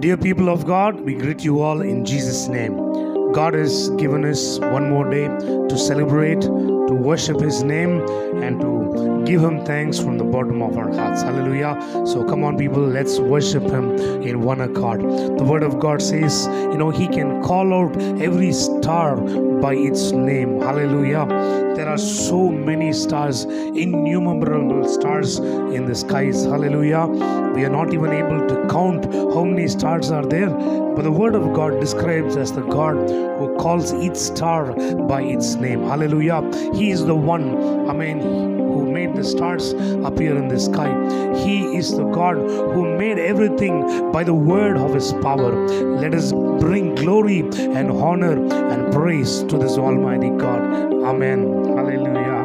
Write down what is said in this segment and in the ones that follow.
Dear people of God, we greet you all in Jesus' name. God has given us one more day to celebrate, to worship His name, and to give Him thanks from the bottom of our hearts. Hallelujah. So, come on, people, let's worship Him in one accord. The Word of God says, you know, He can call out every star by its name. Hallelujah. There are so many stars, innumerable stars in the skies. Hallelujah. We are not even able to count how many stars are there. But the Word of God describes as the God who calls each star by its name. Hallelujah. He is the one, I mean, who made the stars appear in the sky. He is the God who made everything by the word of His power. Let us bring glory and honor and praise to this Almighty God. Amen. Hallelujah.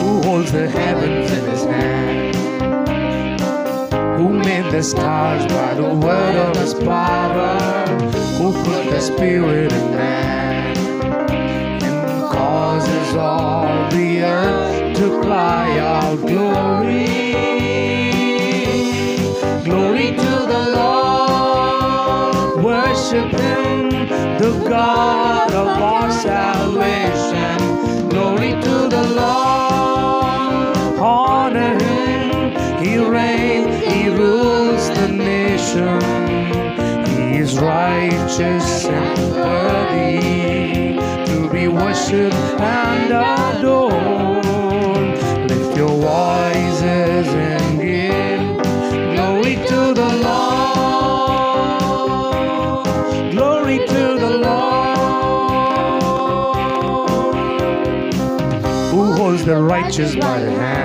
Who holds the heavens in his hand? Who made the stars by the word of his power? Who put the spirit he reigns, he rules the nation. He is righteous and worthy to be worshipped and adored. Lift your voices and give glory to the Lord. Glory to the Lord. Who holds the righteous by the hand?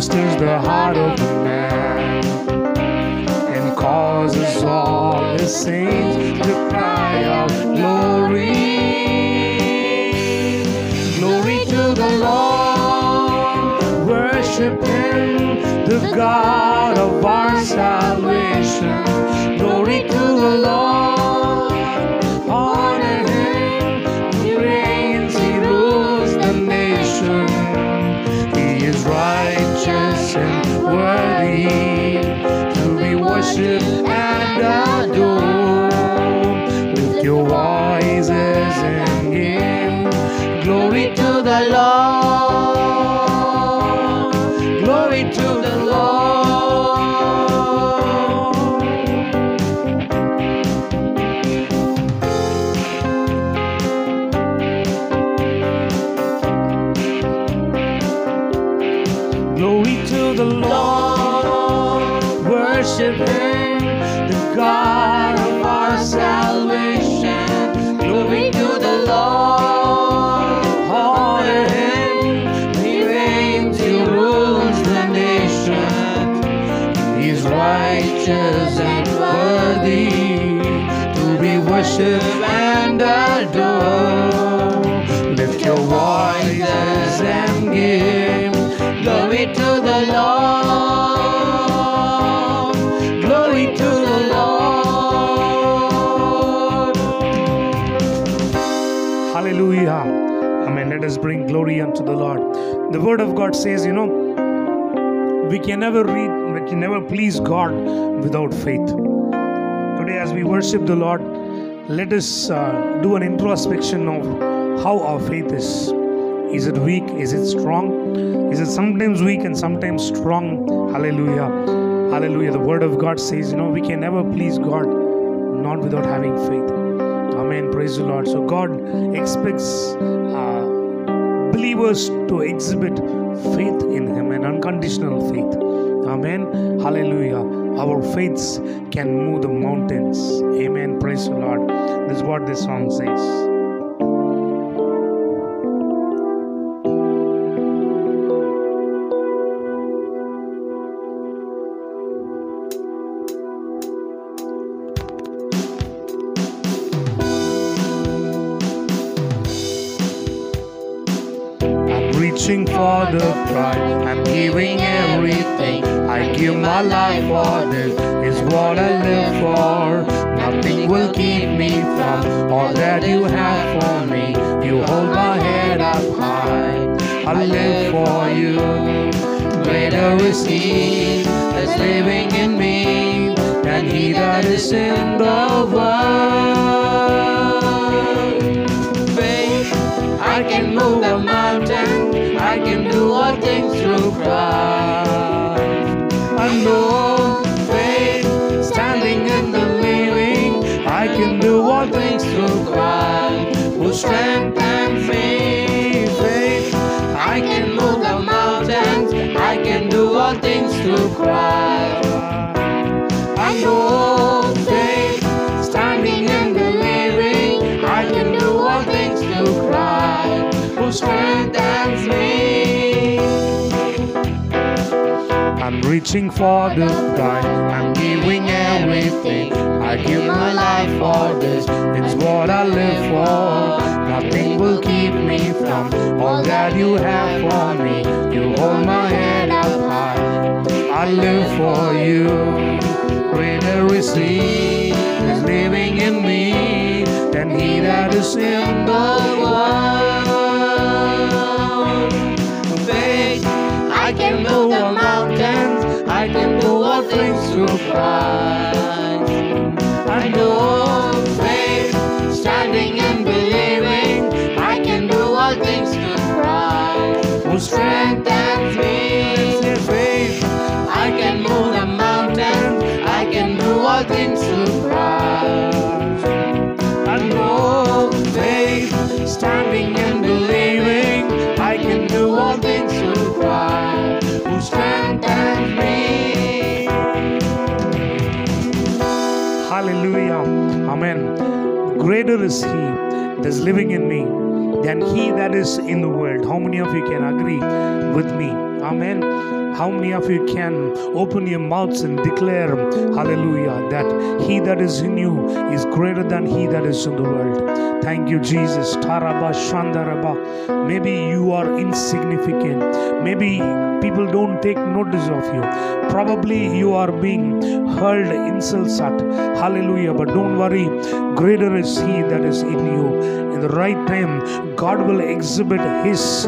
Who stirs the heart of man and causes all the saints to cry out glory? Glory to the Lord, worship Him, the God of our salvation. Glory to the Lord, worthy to be worshipped and adored. Lift your voices and give glory to the Lord. Worship the God glory unto the Lord. The word of God says, you know, we can never read, we can never please God without faith. Today, as we worship the Lord, let us uh, do an introspection of how our faith is. Is it weak? Is it strong? Is it sometimes weak and sometimes strong? Hallelujah. Hallelujah. The word of God says, you know, we can never please God not without having faith. Amen. Praise the Lord. So, God expects uh, believers to exhibit faith in Him and unconditional faith. Amen. Hallelujah. Our faiths can move the mountains. Amen. Praise the Lord. This is what this song says. Reaching for the prize. I'm giving everything. I give my life for this is what I live for. Nothing will keep me from all that you have for me. You hold my head up high. I live for you. Greater is He that's living in me than He that is in the world. I can move a mountain. I can do all things through Christ. I know faith, standing in the living. I can do all things through Christ who strengthens me. Faith, I can move the mountains. I can do all things through Christ. I know strengthens me. I'm reaching for the prize. I'm giving everything. I give my life for this. It's what I live for. Nothing will keep me from all that you have for me. You hold my head up high. I live for you. Greater is He is living in me than He that is in the world. I can move the mountains. I can do all things through Christ. Greater is He that's living in me than He that is in the world. How many of you can agree with me? Amen. How many of you can open your mouths and declare, Hallelujah, that He that is in you is greater than He that is in the world? Thank you, Jesus. Taraba Shandaraba. Maybe you are insignificant. Maybe people don't take notice of you. Probably you are being hurled insults at. Hallelujah. But don't worry. Greater is He that is in you. In the right time, God will exhibit His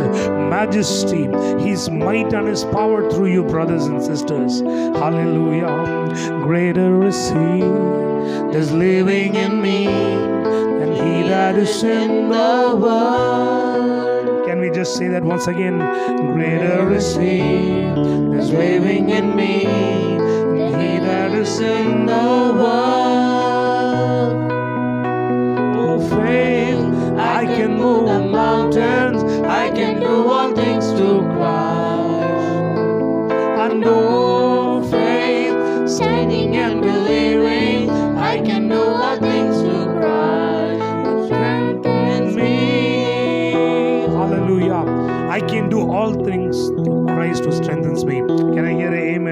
majesty, His might, and His power through you, brothers and sisters. Hallelujah. Greater is He that's living in me than He that is in the world. Just say that once again? Greater is He that's living in me than He that is in the world. Oh, faith, I can move mountains.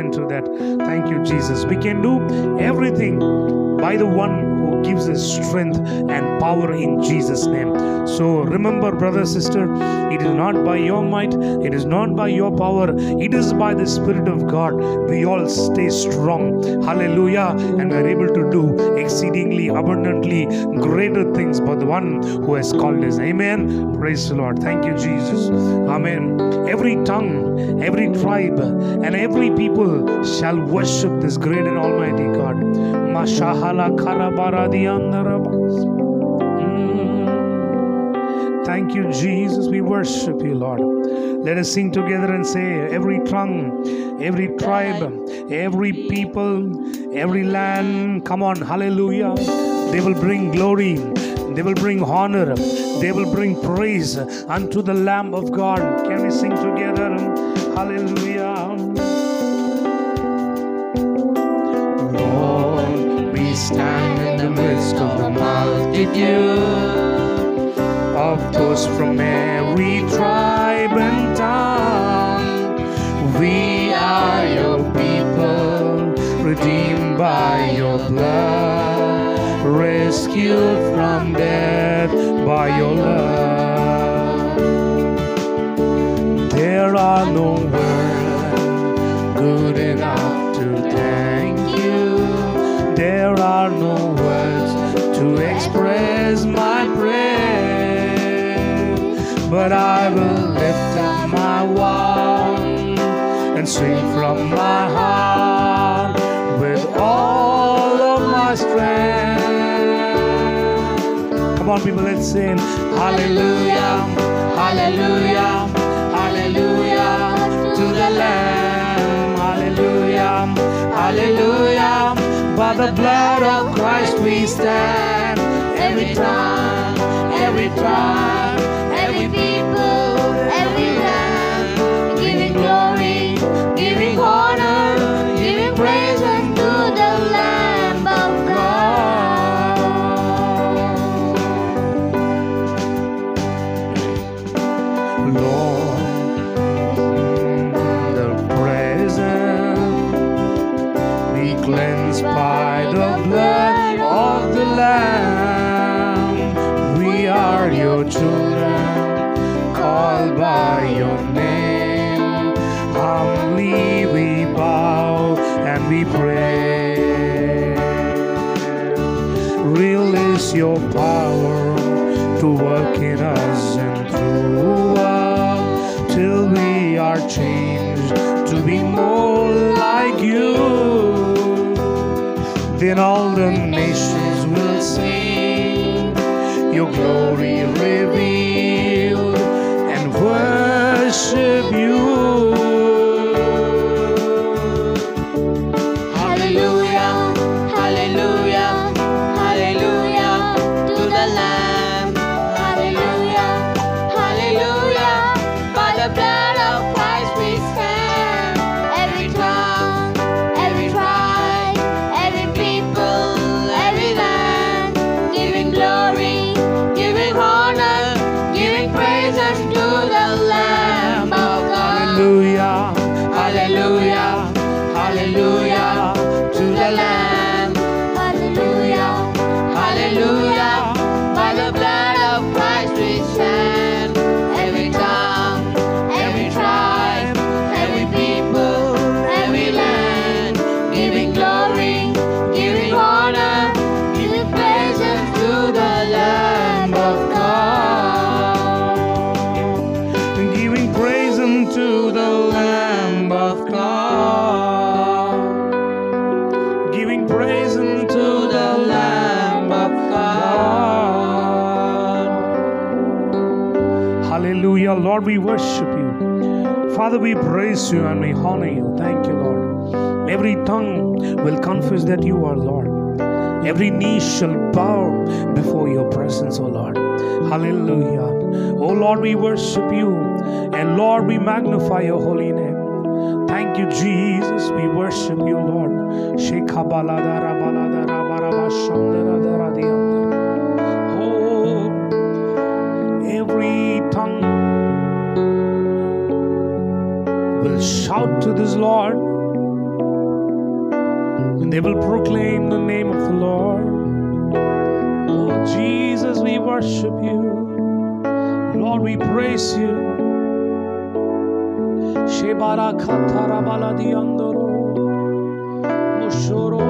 Amen to that? Thank you, Jesus. We can do everything by the one gives us strength and power in Jesus' name. So remember, brother, sister, it is not by your might, it is not by your power, it is by the Spirit of God. We all stay strong. Hallelujah. And we are able to do exceedingly abundantly greater things for the one who has called us. Amen. Praise the Lord. Thank you, Jesus. Amen. Every tongue, every tribe, and every people shall worship this great and almighty God. Mashahala karabaradiandarabas. Mm. Thank you, Jesus. We worship you, Lord. Let us sing together and say, every tongue, every tribe, every people, every land. Come on, hallelujah. They will bring glory. They will bring honor. They will bring praise unto the Lamb of God. Can we sing together? Hallelujah. Stand in the midst of the multitude of those from every tribe and tongue. We are your people, redeemed by your blood, rescued from death by your love. There are no words express my prayer, but I will lift up my wand and sing from my heart with all of my strength. Come on, people, let's sing Hallelujah, Hallelujah, Hallelujah to the Lamb, Hallelujah, Hallelujah by the blood of Christ we stand every time, every time, every people, every land, giving glory, giving honor, are changed to be more like you. Then all the nations will sing your glory we praise you and we honor you. Thank you, Lord. Every tongue will confess that you are Lord. Every knee shall bow before your presence, O Lord. Hallelujah. O Lord, we worship you. And Lord, we magnify your holy name. Thank you, Jesus. We worship you, Lord. Oh, every will shout to this Lord and they will proclaim the name of the Lord. Oh, Jesus, we worship you. Lord, we praise you. Shebara katara baladi andoro. Mushoro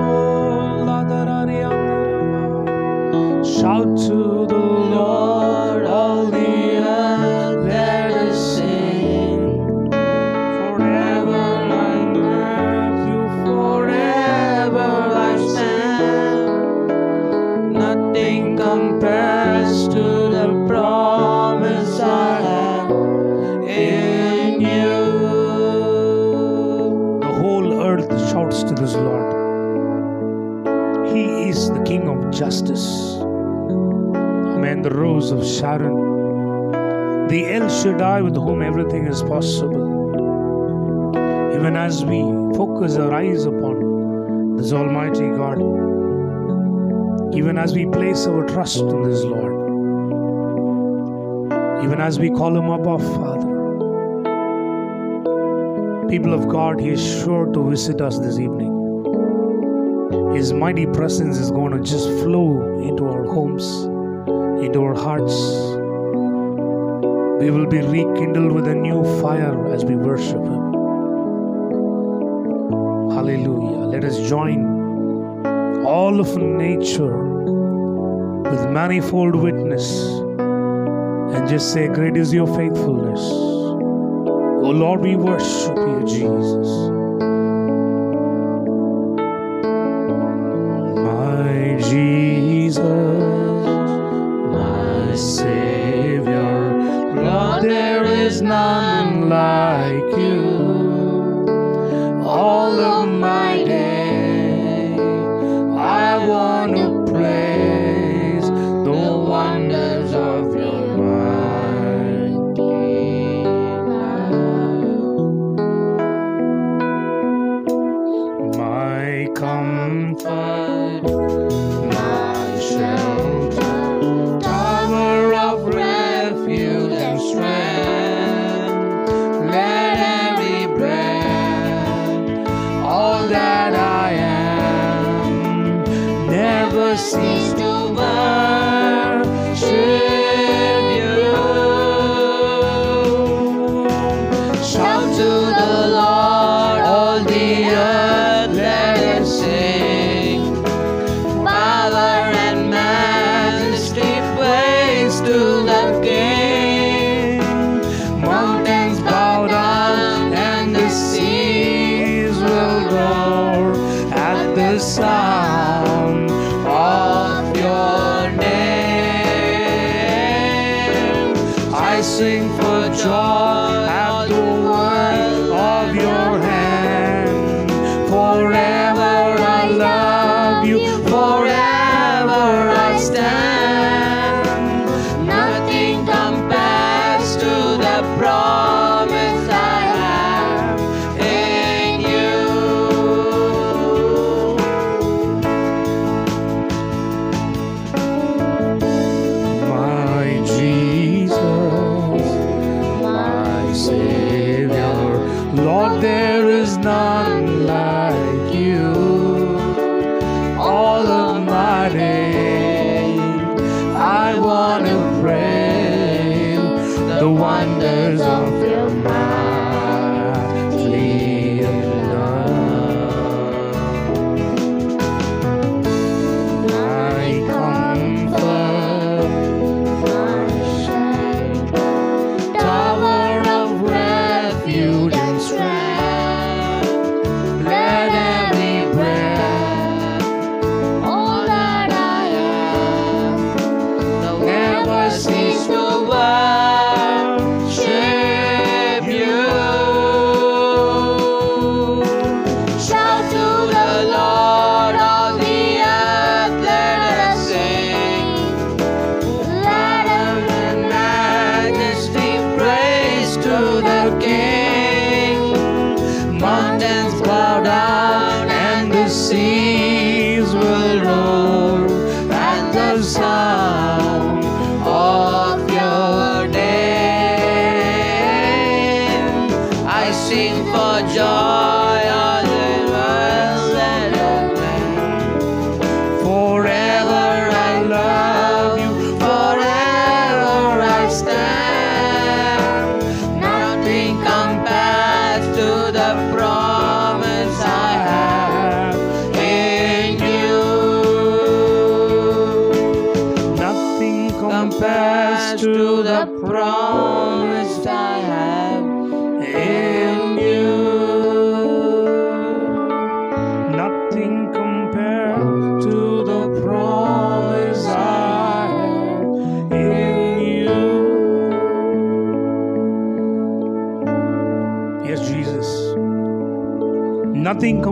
ladarari andoro. Shout to Of Sharon. The El Shaddai with whom everything is possible. Even as we focus our eyes upon this Almighty God, even as we place our trust in this Lord, even as we call Him Abba Father, people of God, He is sure to visit us this evening. His mighty presence is going to just flow into our homes, into our hearts. We will be rekindled with a new fire as we worship Him. Hallelujah. Let us join all of nature with manifold witness and just say, Great is your faithfulness. O oh Lord, we worship you, Jesus.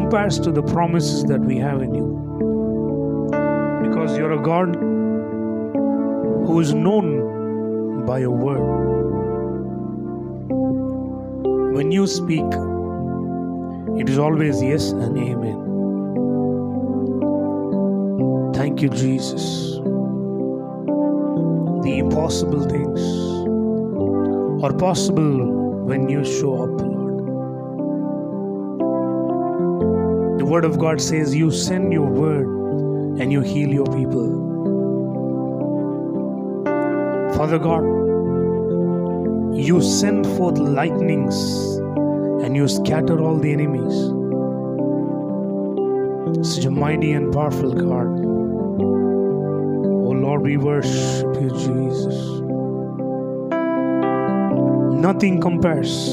compares to the promises that we have in you. Because you're a God who is known by your word. When you speak, it is always yes and amen. Thank you, Jesus. The impossible things are possible when you show up, Word of God says you send your word and you heal your people. Father God, you send forth lightnings and you scatter all the enemies. Such a mighty and powerful God. Oh Lord, we worship you, Jesus. Nothing compares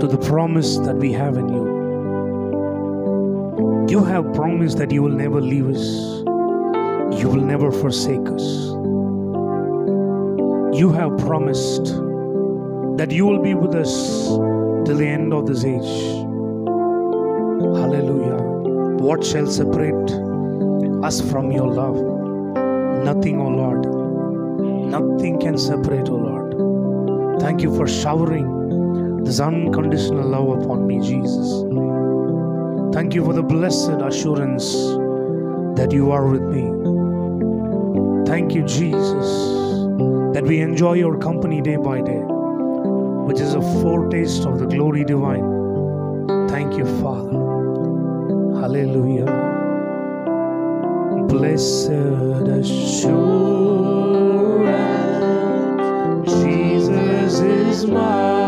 to the promise that we have in you. You have promised that you will never leave us, you will never forsake us. You have promised that you will be with us till the end of this age. Hallelujah. What shall separate us from your love? Nothing, O oh Lord. Nothing can separate, O oh Lord. Thank you for showering this unconditional love upon me, Jesus. Thank you for the blessed assurance that you are with me. Thank you, Jesus, that we enjoy your company day by day, which is a foretaste of the glory divine. Thank you, Father. Hallelujah. Blessed assurance, Jesus is mine.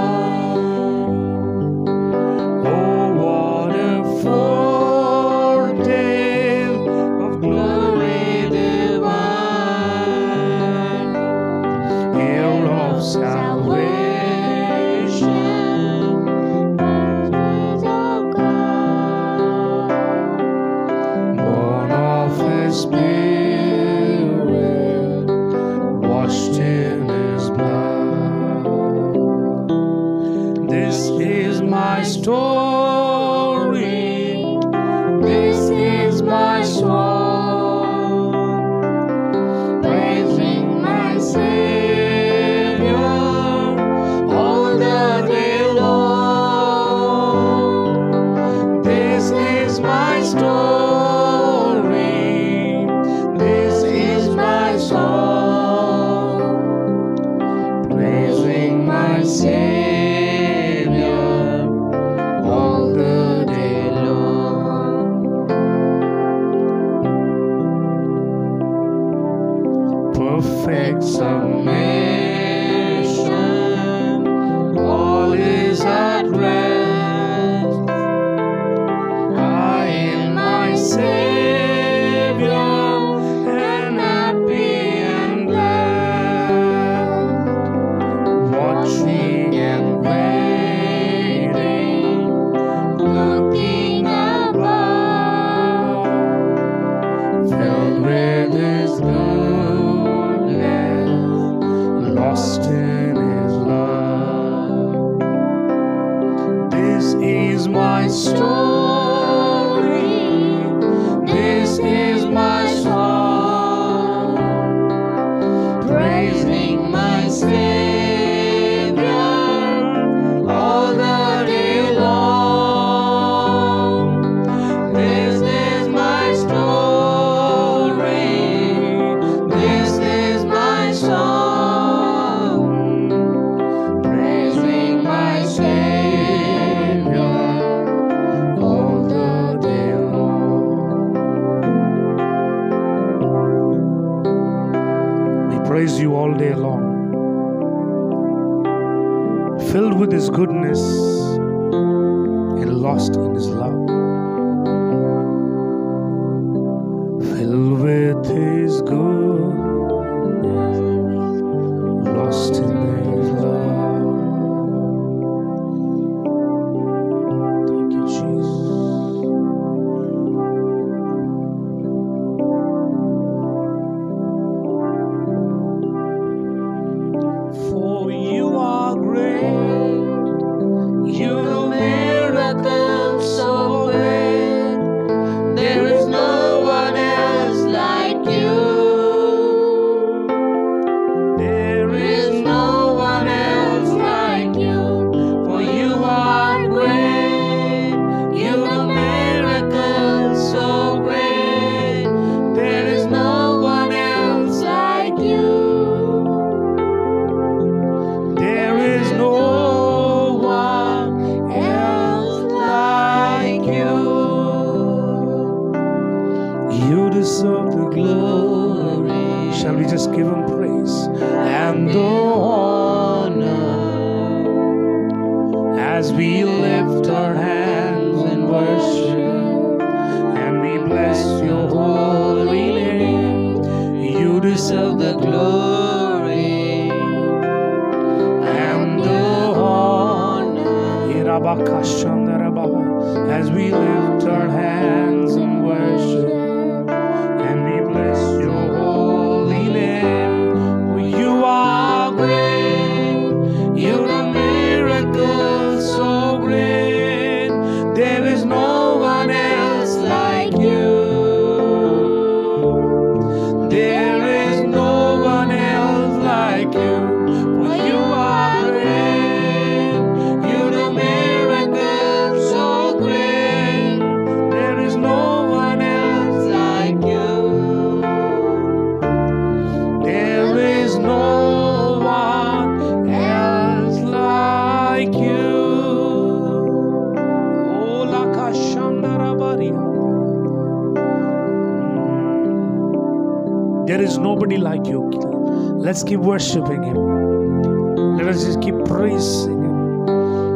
Keep worshiping Him. Let us just keep praising Him.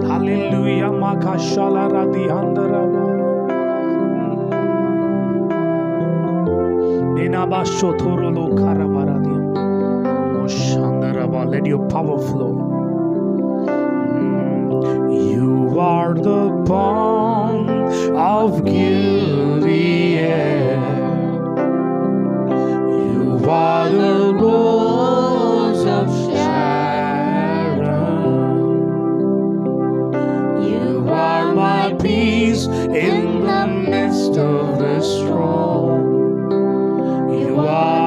Hallelujah. Makashala. Oshandaraba. Let your power flow. You are the balm of Gilead. You are the rose storm. You are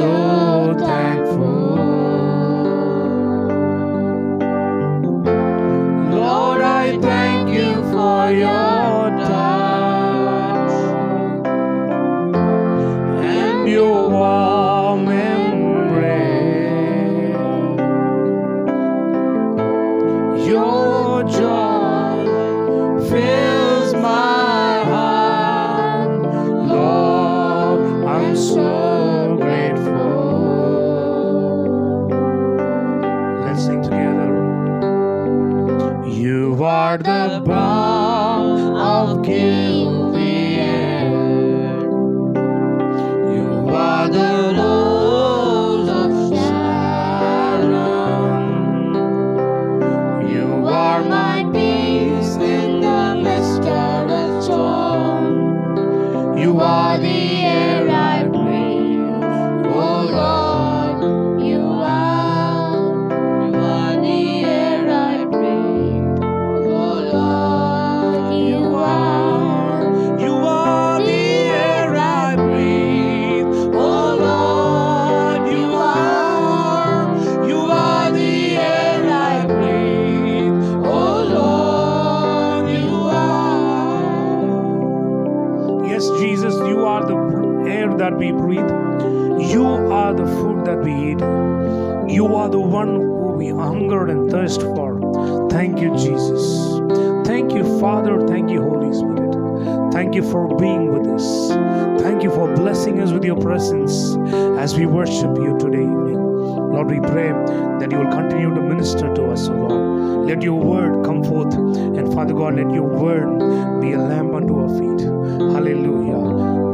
Lord, I'm Thank you for being with us. Thank you for blessing us with your presence as we worship you today. Lord, we pray that you will continue to minister to us, O Lord. Let your word come forth. And Father God, let your word be a lamp unto our feet. Hallelujah.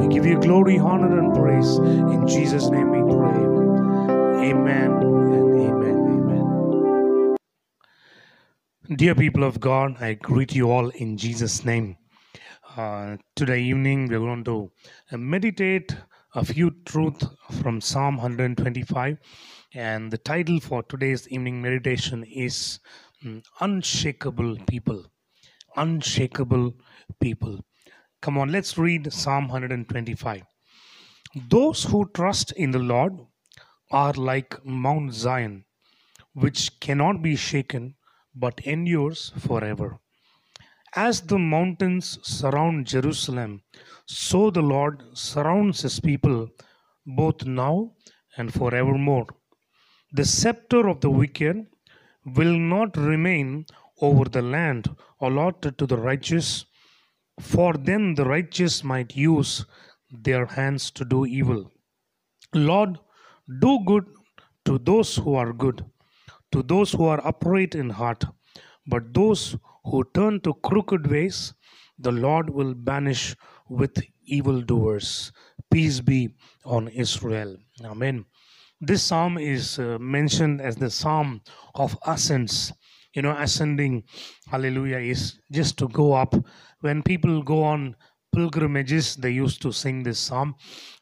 We give you glory, honor, and praise. In Jesus' name we pray. Amen and amen. Amen. Dear people of God, I greet you all in Jesus' name. Uh, today evening, we're going to uh, meditate a few truths from Psalm 125. And the title for today's evening meditation is mm, Unshakable People. Unshakable People. Come on, let's read Psalm 125. Those who trust in the Lord are like Mount Zion, which cannot be shaken but endures forever. As the mountains surround Jerusalem, so the Lord surrounds his people both now and forevermore. The scepter of the wicked will not remain over the land allotted to the righteous, for then the righteous might use their hands to do evil. Lord, do good to those who are good, to those who are upright in heart. But those who turn to crooked ways, the Lord will banish with evildoers. Peace be on Israel. Amen. This psalm is uh, mentioned as the psalm of ascents. You know, ascending, hallelujah, is just to go up. When people go on pilgrimages, they used to sing this psalm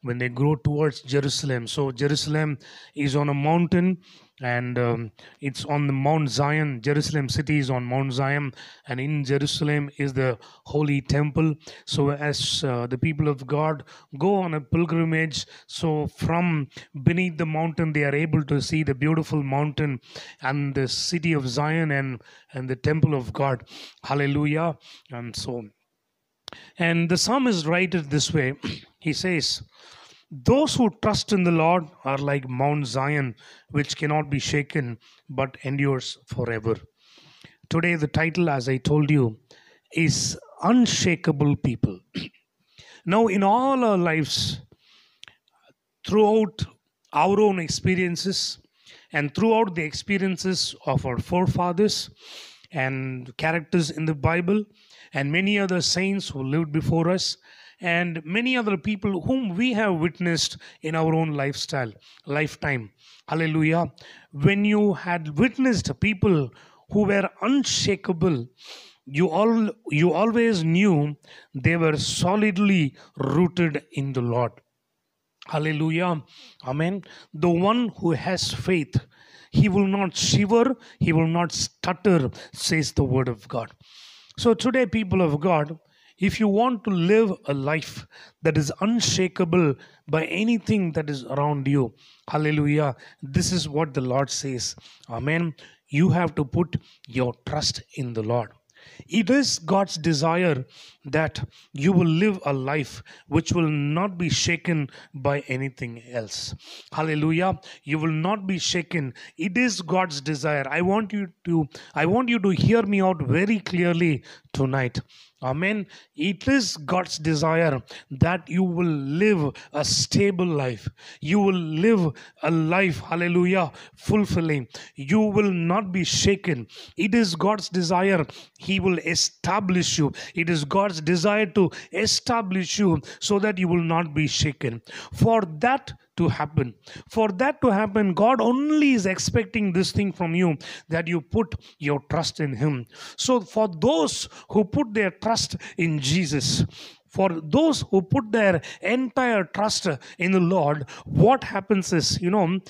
when they go towards Jerusalem. So, Jerusalem is on a mountain and um, it's on the Mount Zion. Jerusalem city is on Mount Zion, and in Jerusalem is the holy temple. So, as uh, the people of God go on a pilgrimage, so from beneath the mountain, they are able to see the beautiful mountain and the city of Zion and and the temple of God. Hallelujah! And so. And the psalmist writes it this way He says, Those who trust in the Lord are like Mount Zion, which cannot be shaken but endures forever. Today, the title, as I told you, is Unshakable People. now, in all our lives, throughout our own experiences and throughout the experiences of our forefathers and characters in the Bible, and many other saints who lived before us, and many other people whom we have witnessed in our own lifestyle, lifetime. Hallelujah. When you had witnessed people who were unshakable, you all you always knew they were solidly rooted in the Lord. Hallelujah. Amen. The one who has faith, he will not shiver, he will not stutter, says the word of God. So, today, people of God, if you want to live a life that is unshakable by anything that is around you, hallelujah, this is what the Lord says. Amen. You have to put your trust in the Lord. It is God's desire that you will live a life which will not be shaken by anything else. Hallelujah. You will not be shaken. It is God's desire. I want you to I want you to hear me out very clearly tonight. Amen. It is God's desire that you will live a stable life. You will live a life, hallelujah, fulfilling. You will not be shaken. It is God's desire. He will establish you. It is God's desire to establish you so that you will not be shaken. For that to happen. For that to happen, God only is expecting this thing from you that you put your trust in Him. So, for those who put their trust in Jesus, for those who put their entire trust in the Lord, what happens is, you know,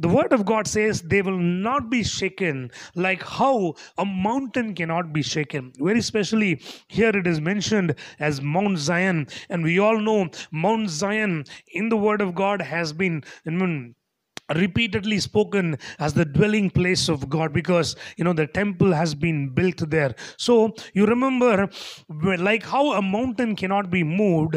the word of God says they will not be shaken like how a mountain cannot be shaken. Very especially here it is mentioned as Mount Zion, and we all know Mount Zion in the word of God has been. Repeatedly spoken as the dwelling place of god because you know the temple has been built there so you remember like how a mountain cannot be moved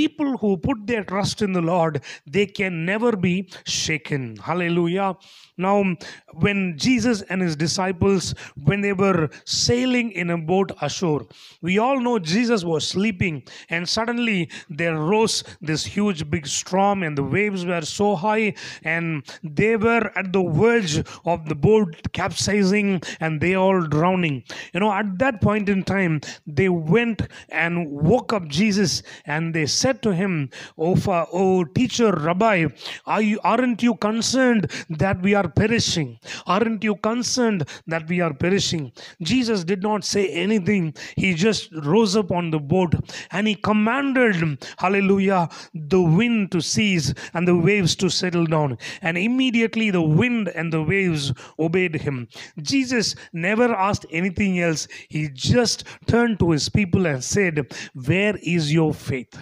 people who put their trust in the lord they can never be shaken. Hallelujah. Now when jesus and his disciples when they were sailing in a boat ashore we all know jesus was sleeping and suddenly there rose this huge big storm and the waves were so high and they were at the verge of the boat capsizing and they all drowning. You know at that point in time they went and woke up jesus and they said to him oh teacher rabbi are you, aren't you concerned that we are perishing? Aren't you concerned that we are perishing? Jesus did not say anything. He just rose up on the boat and he commanded hallelujah the wind to cease and the waves to settle down. And immediately the wind and the waves obeyed him. Jesus never asked anything else. He just turned to his people and said where is your faith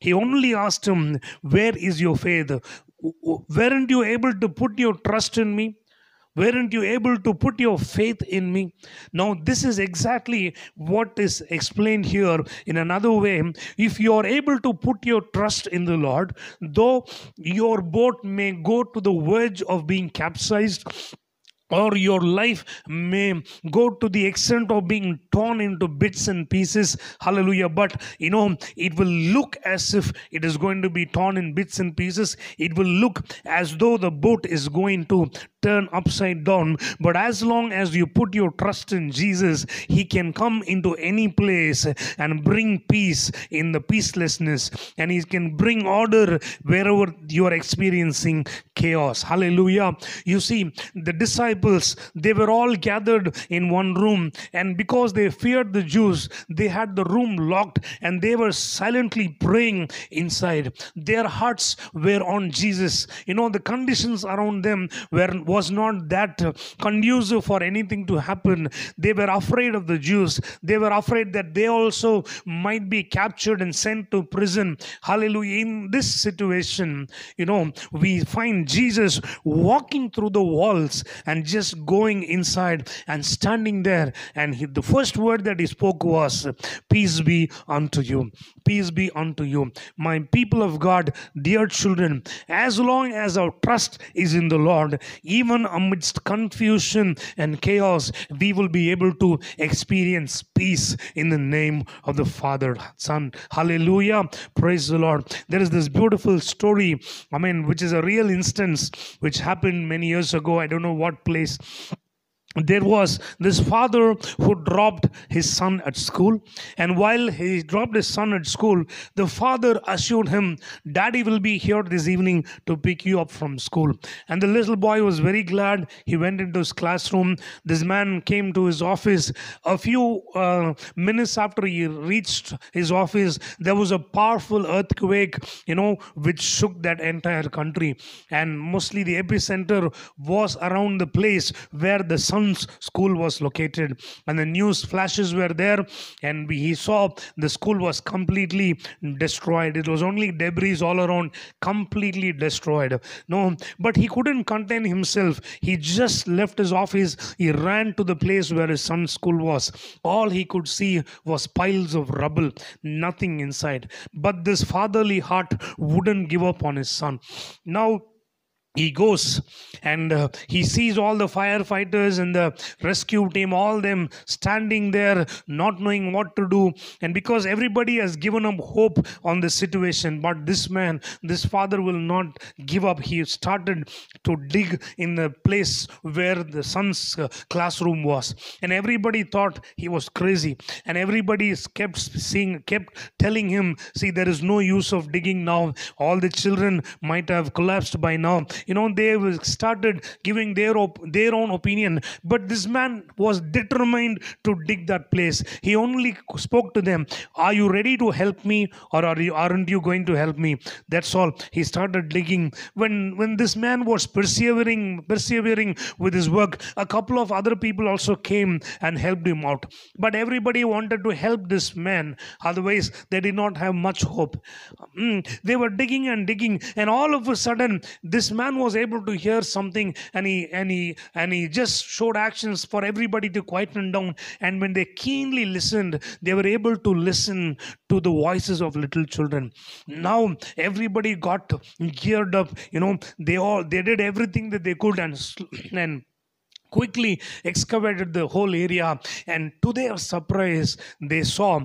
he only asked him, Where is your faith? Weren't you able to put your trust in me? Weren't you able to put your faith in me? Now, this is exactly what is explained here in another way. If you are able to put your trust in the Lord, though your boat may go to the verge of being capsized, or your life may go to the extent of being torn into bits and pieces. Hallelujah. But you know it will look as if it is going to be torn in bits and pieces. It will look as though the boat is going to turn upside down. But as long as you put your trust in jesus he can come into any place and bring peace in the peacelessness. And he can bring order wherever you are experiencing chaos. Hallelujah. You see the disciples they were all gathered in one room. And because they feared the jews they had the room locked and they were silently praying inside. Their hearts were on jesus. You know the conditions around them were was not that conducive for anything to happen. They were afraid of the jews. They were afraid that they also might be captured and sent to prison. Hallelujah. In this situation you know we find jesus walking through the walls and just going inside and standing there. And he, the first word that he spoke was peace be unto you. Peace be unto you my people of god dear children. As long as our trust is in the lord even amidst confusion and chaos we will be able to experience peace in the name of the father son. Hallelujah. Praise the lord. There is this beautiful story i mean which is a real instance which happened many years ago. I don't know what place place there was this father who dropped his son at school and while he dropped his son at school the father assured him daddy will be here this evening to pick you up from school. And the little boy was very glad. He went into his classroom. This man came to his office. A few uh, minutes after he reached his office there was a powerful earthquake you know which shook that entire country. And mostly the epicenter was around the place where the son school was located and the news flashes were there and he saw the school was completely destroyed. It was only debris all around completely destroyed. No but he couldn't contain himself. He just left his office. He ran to the place where his son's school was. All he could see was piles of rubble nothing inside. But this fatherly heart wouldn't give up on his son. Now he goes and uh, he sees all the firefighters and the rescue team all them standing there not knowing what to do. And because everybody has given up hope on the situation but this man this father will not give up. He started to dig in the place where the son's uh, classroom was. And everybody thought he was crazy. And everybody kept seeing kept telling him see there is no use of digging now. All the children might have collapsed by now you know they started giving their op- their own opinion but this man was determined to dig that place. He only spoke to them are you ready to help me or are you aren't you going to help me? That's all. He started digging. When when this man was persevering persevering with his work a couple of other people also came and helped him out. But everybody wanted to help this man otherwise they did not have much hope. Mm, they were digging and digging and all of a sudden this man was able to hear something and he and he and he just showed actions for everybody to quieten down. And when they keenly listened they were able to listen to the voices of little children. Now everybody got geared up. You know they all they did everything that they could and and quickly excavated the whole area and to their surprise they saw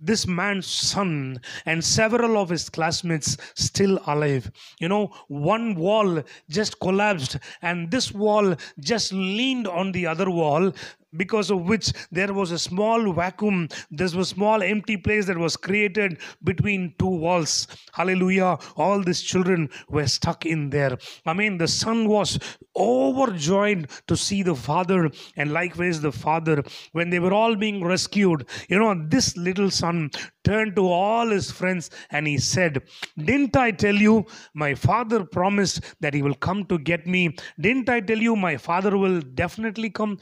this man's son and several of his classmates still alive. You know one wall just collapsed and this wall just leaned on the other wall because of which there was a small vacuum there was a small empty place that was created between two walls. Hallelujah. All these children were stuck in there. I mean the son was overjoyed to see the father and likewise the father when they were all being rescued. You know this little son turned to all his friends and he said, Didn't I tell you my father promised that he will come to get me? Didn't I tell you my father will definitely come?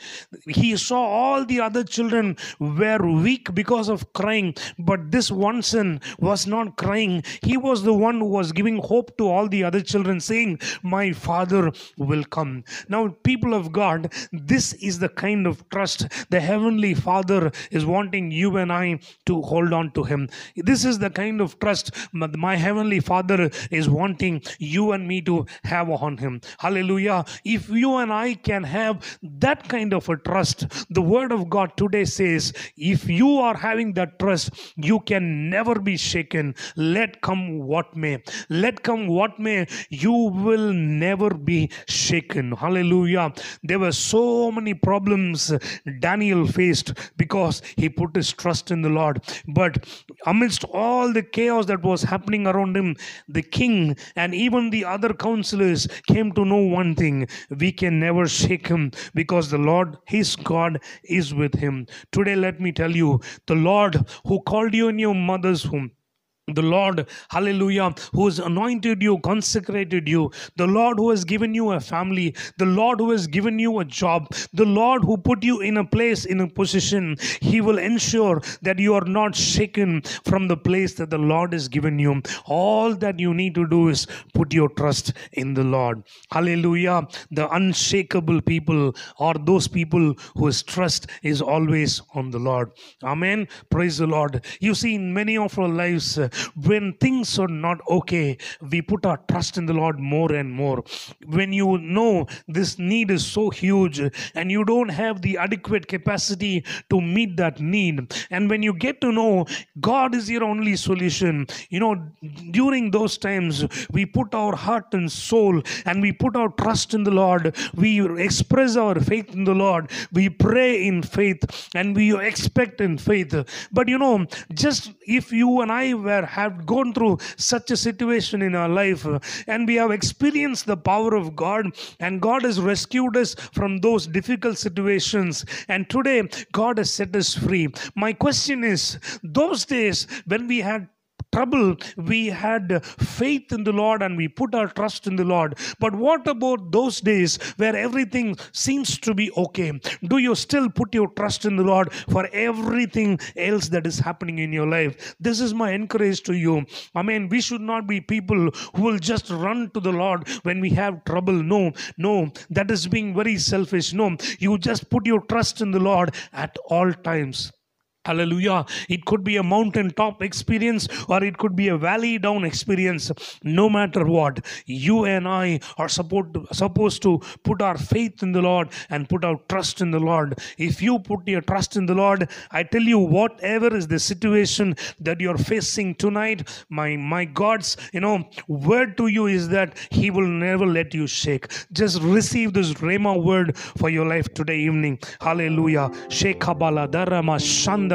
He saw all the other children were weak because of crying, but this one son was not crying. He was the one who was giving hope to all the other children, saying, My father will come. Now, people of God, this is the kind of trust the Heavenly Father is wanting you and I to hold on to Him. This is the kind of trust my my Heavenly Father is wanting you and me to have on Him. Hallelujah. If you and I can have that kind of a trust, the Word of God today says, if you are having that trust, you can never be shaken. Let come what may. Let come what may, you will never be shaken. Hallelujah. There were so many problems Daniel faced because he put his trust in the Lord. But amidst all the chaos that was happening around him, the king and even the other counselors came to know one thing we can never shake him because the Lord, his God, is with him. Today, let me tell you, the Lord who called you in your mother's womb the Lord, hallelujah, who has anointed you, consecrated you, the Lord who has given you a family, the Lord who has given you a job, the Lord who put you in a place, in a position, He will ensure that you are not shaken from the place that the Lord has given you. All that you need to do is put your trust in the Lord. Hallelujah. The unshakable people are those people whose trust is always on the Lord. Amen. Praise the Lord. You see, in many of our lives, when things are not okay, we put our trust in the Lord more and more. When you know this need is so huge and you don't have the adequate capacity to meet that need, and when you get to know God is your only solution, you know, during those times, we put our heart and soul and we put our trust in the Lord. We express our faith in the Lord. We pray in faith and we expect in faith. But you know, just if you and I were have gone through such a situation in our life and we have experienced the power of God and God has rescued us from those difficult situations and today God has set us free. My question is those days when we had trouble, we had faith in the Lord and we put our trust in the Lord. But what about those days where everything seems to be okay? Do you still put your trust in the Lord for everything else that is happening in your life? This is my encourage to you. I mean, we should not be people who will just run to the Lord when we have trouble. No, no, that is being very selfish. No, you just put your trust in the Lord at all times. Hallelujah. It could be a mountaintop experience or it could be a valley down experience. No matter what, you and I are supposed to, supposed to put our faith in the Lord and put our trust in the Lord. If you put your trust in the Lord, I tell you, whatever is the situation that you're facing tonight, my, my God's, you know, word to you is that He will never let you shake. Just receive this Rhema word for your life today evening. Hallelujah. Shekabala Darama Shandaraba.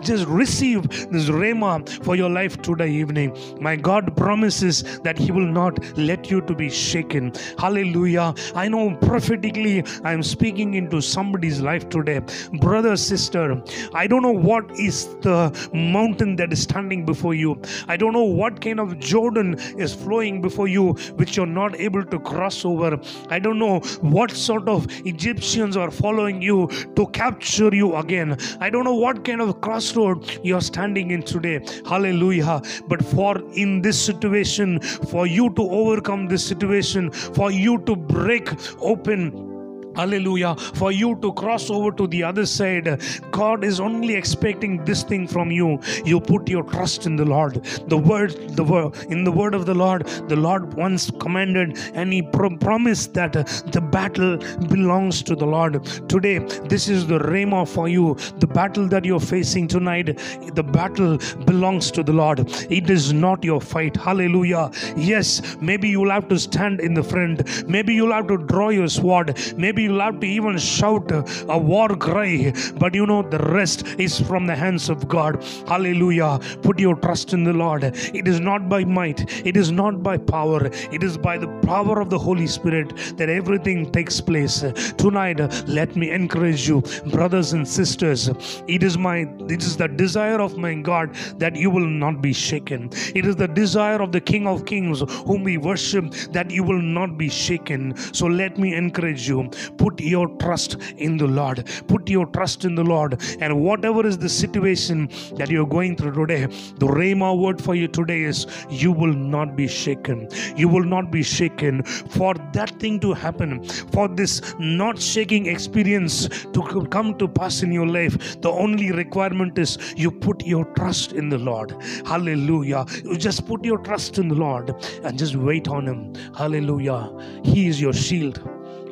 Just receive this Rhema for your life today evening. My God promises that He will not let you to be shaken. Hallelujah. I know prophetically I am speaking into somebody's life today. Brother, sister, I don't know what is the mountain that is standing before you. I don't know what kind of Jordan is flowing before you, which you're not able to cross over. I don't know what sort of Egyptians are following you to capture you again. I don't know what kind of crossroad you're standing in today. Hallelujah. But for in this situation, for you to overcome this situation, for you to break open Hallelujah. For you to cross over to the other side, God is only expecting this thing from you. You put your trust in the Lord. The word, the word, in the word of the Lord, the Lord once commanded and He pro- promised that the battle belongs to the Lord. Today, this is the Rhema for you. The battle that you're facing tonight, the battle belongs to the Lord. It is not your fight. Hallelujah. Yes, maybe you'll have to stand in the front. Maybe you'll have to draw your sword. Maybe you'll have to even shout a, a war cry, but you know the rest is from the hands of God. Hallelujah. Put your trust in the Lord. It is not by might, it is not by power, it is by the power of the Holy Spirit that everything takes place. Tonight, let me encourage you, brothers and sisters. It is my it is the desire of my God that you will not be shaken. It is the desire of the King of Kings whom we worship that you will not be shaken. So let me encourage you. Put your trust in the Lord. Put your trust in the Lord. And whatever is the situation that you're going through today, the Rhema word for you today is you will not be shaken. You will not be shaken. For that thing to happen, for this not shaking experience to come to pass in your life, the only requirement is you put your trust in the Lord. Hallelujah. You just put your trust in the Lord and just wait on Him. Hallelujah. He is your shield,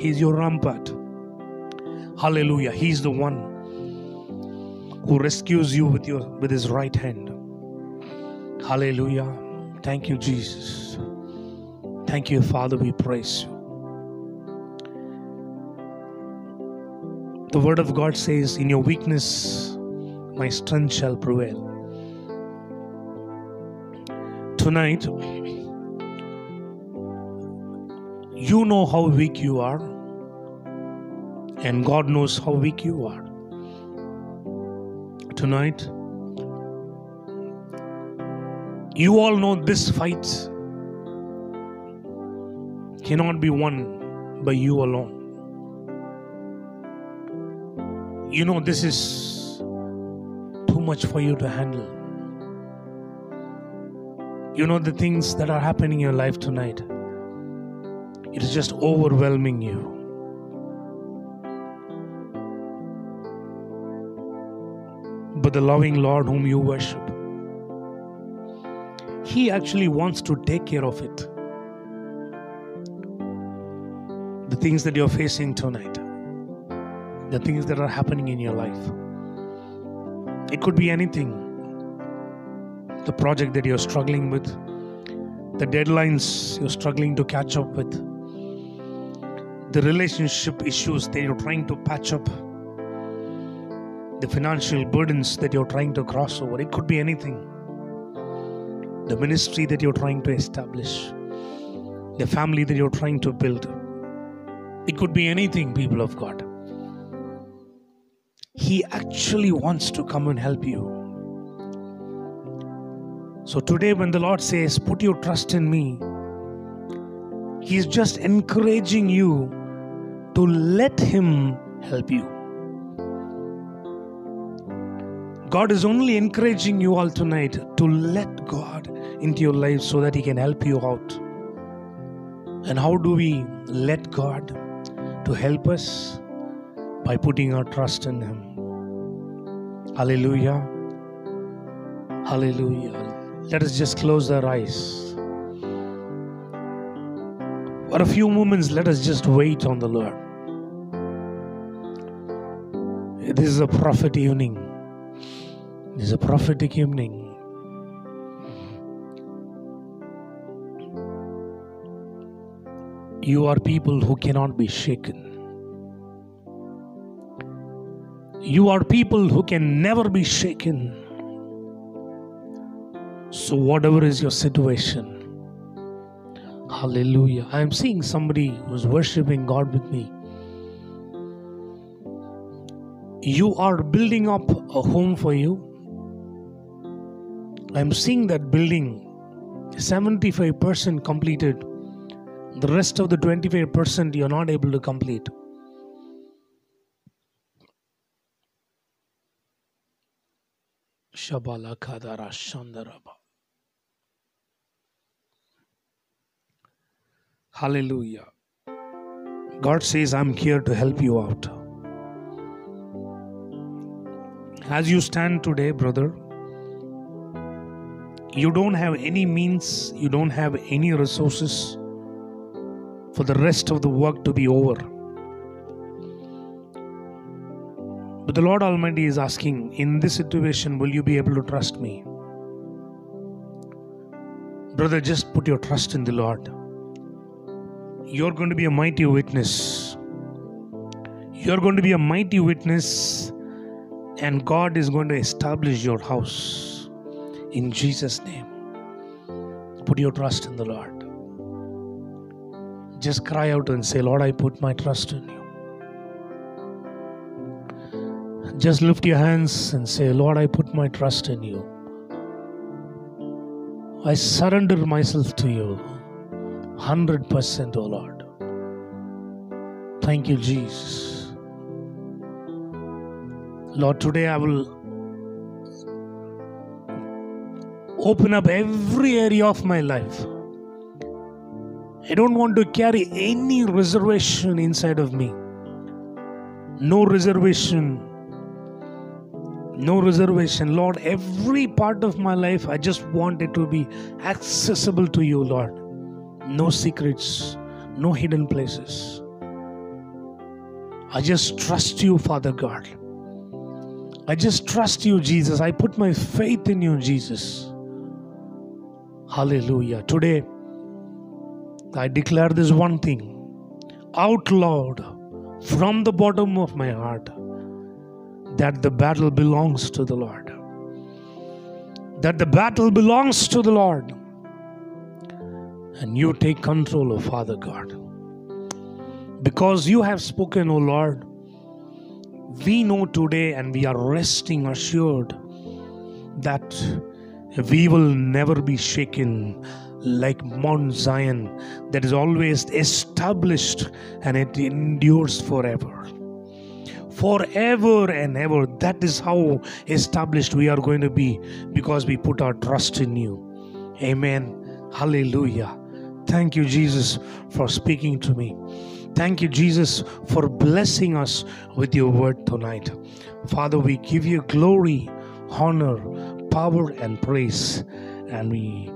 He is your rampart. Hallelujah. He's the one who rescues you with your with his right hand. Hallelujah. Thank you, Jesus. Thank you, Father. We praise you. The word of God says, In your weakness, my strength shall prevail. Tonight, you know how weak you are, and God knows how weak you are. Tonight, you all know this fight cannot be won by you alone. You know this is too much for you to handle. You know the things that are happening in your life tonight. It is just overwhelming you. But the loving Lord whom you worship, He actually wants to take care of it. The things that you're facing tonight, the things that are happening in your life. It could be anything. The project that you're struggling with, the deadlines you're struggling to catch up with, the relationship issues that you're trying to patch up, the financial burdens that you're trying to cross over. It could be anything. The ministry that you're trying to establish, the family that you're trying to build. It could be anything, people of God. He actually wants to come and help you. So today, when the Lord says, Put your trust in me, He's just encouraging you to let Him help you. God is only encouraging you all tonight to let God into your life so that He can help you out. And how do we let God to help us? By putting our trust in Him. Hallelujah. Hallelujah. Let us just close our eyes. For a few moments, let us just wait on the Lord. This is a prophet evening. This is a prophetic evening. You are people who cannot be shaken. You are people who can never be shaken. So, whatever is your situation, hallelujah. I am seeing somebody who's worshiping God with me. You are building up a home for you. I'm seeing that building 75% completed. The rest of the 25% you're not able to complete. Shabala Kadara Shandaraba. Hallelujah. God says, I'm here to help you out. As you stand today, brother, you don't have any means, you don't have any resources for the rest of the work to be over. But the Lord Almighty is asking, in this situation, will you be able to trust me? Brother, just put your trust in the Lord. You're going to be a mighty witness You're going to be a mighty witness, and God is going to establish your house in Jesus' name. Put your trust in the Lord. Just cry out and say, Lord, I put my trust in you. Just lift your hands and say, Lord, I put my trust in you. I surrender myself to you 100%, O Lord. Thank you, Jesus. Lord, today I will open up every area of my life. I don't want to carry any reservation inside of me. No reservation. No reservation. Lord, every part of my life, I just want it to be accessible to you, Lord. No secrets, no hidden places. I just trust you, Father God. I just trust you, Jesus. I put my faith in you, Jesus. Hallelujah. Today, I declare this one thing out loud from the bottom of my heart that the battle belongs to the Lord. That the battle belongs to the Lord. And you take control of Father God. Because you have spoken, O Lord, we know today and we are resting assured that we will never be shaken like Mount Zion that is always established and it endures forever. Forever and ever. That is how established we are going to be because we put our trust in you. Amen. Hallelujah. Thank you, Jesus, for speaking to me. Thank you, Jesus, for blessing us with your word tonight. Father, we give you glory, honor, power, and praise. And we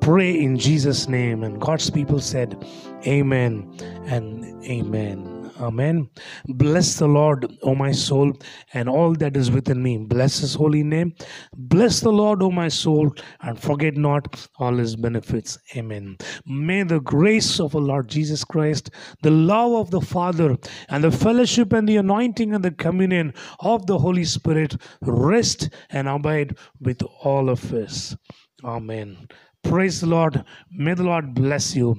pray in Jesus' name. And God's people said, Amen and Amen. Amen. Bless the Lord, O my soul, and all that is within me. Bless his holy name. Bless the Lord, O my soul, and forget not all his benefits. Amen. May the grace of our Lord Jesus Christ, the love of the Father, and the fellowship and the anointing and the communion of the Holy Spirit rest and abide with all of us. Amen. Praise the Lord. May the Lord bless you.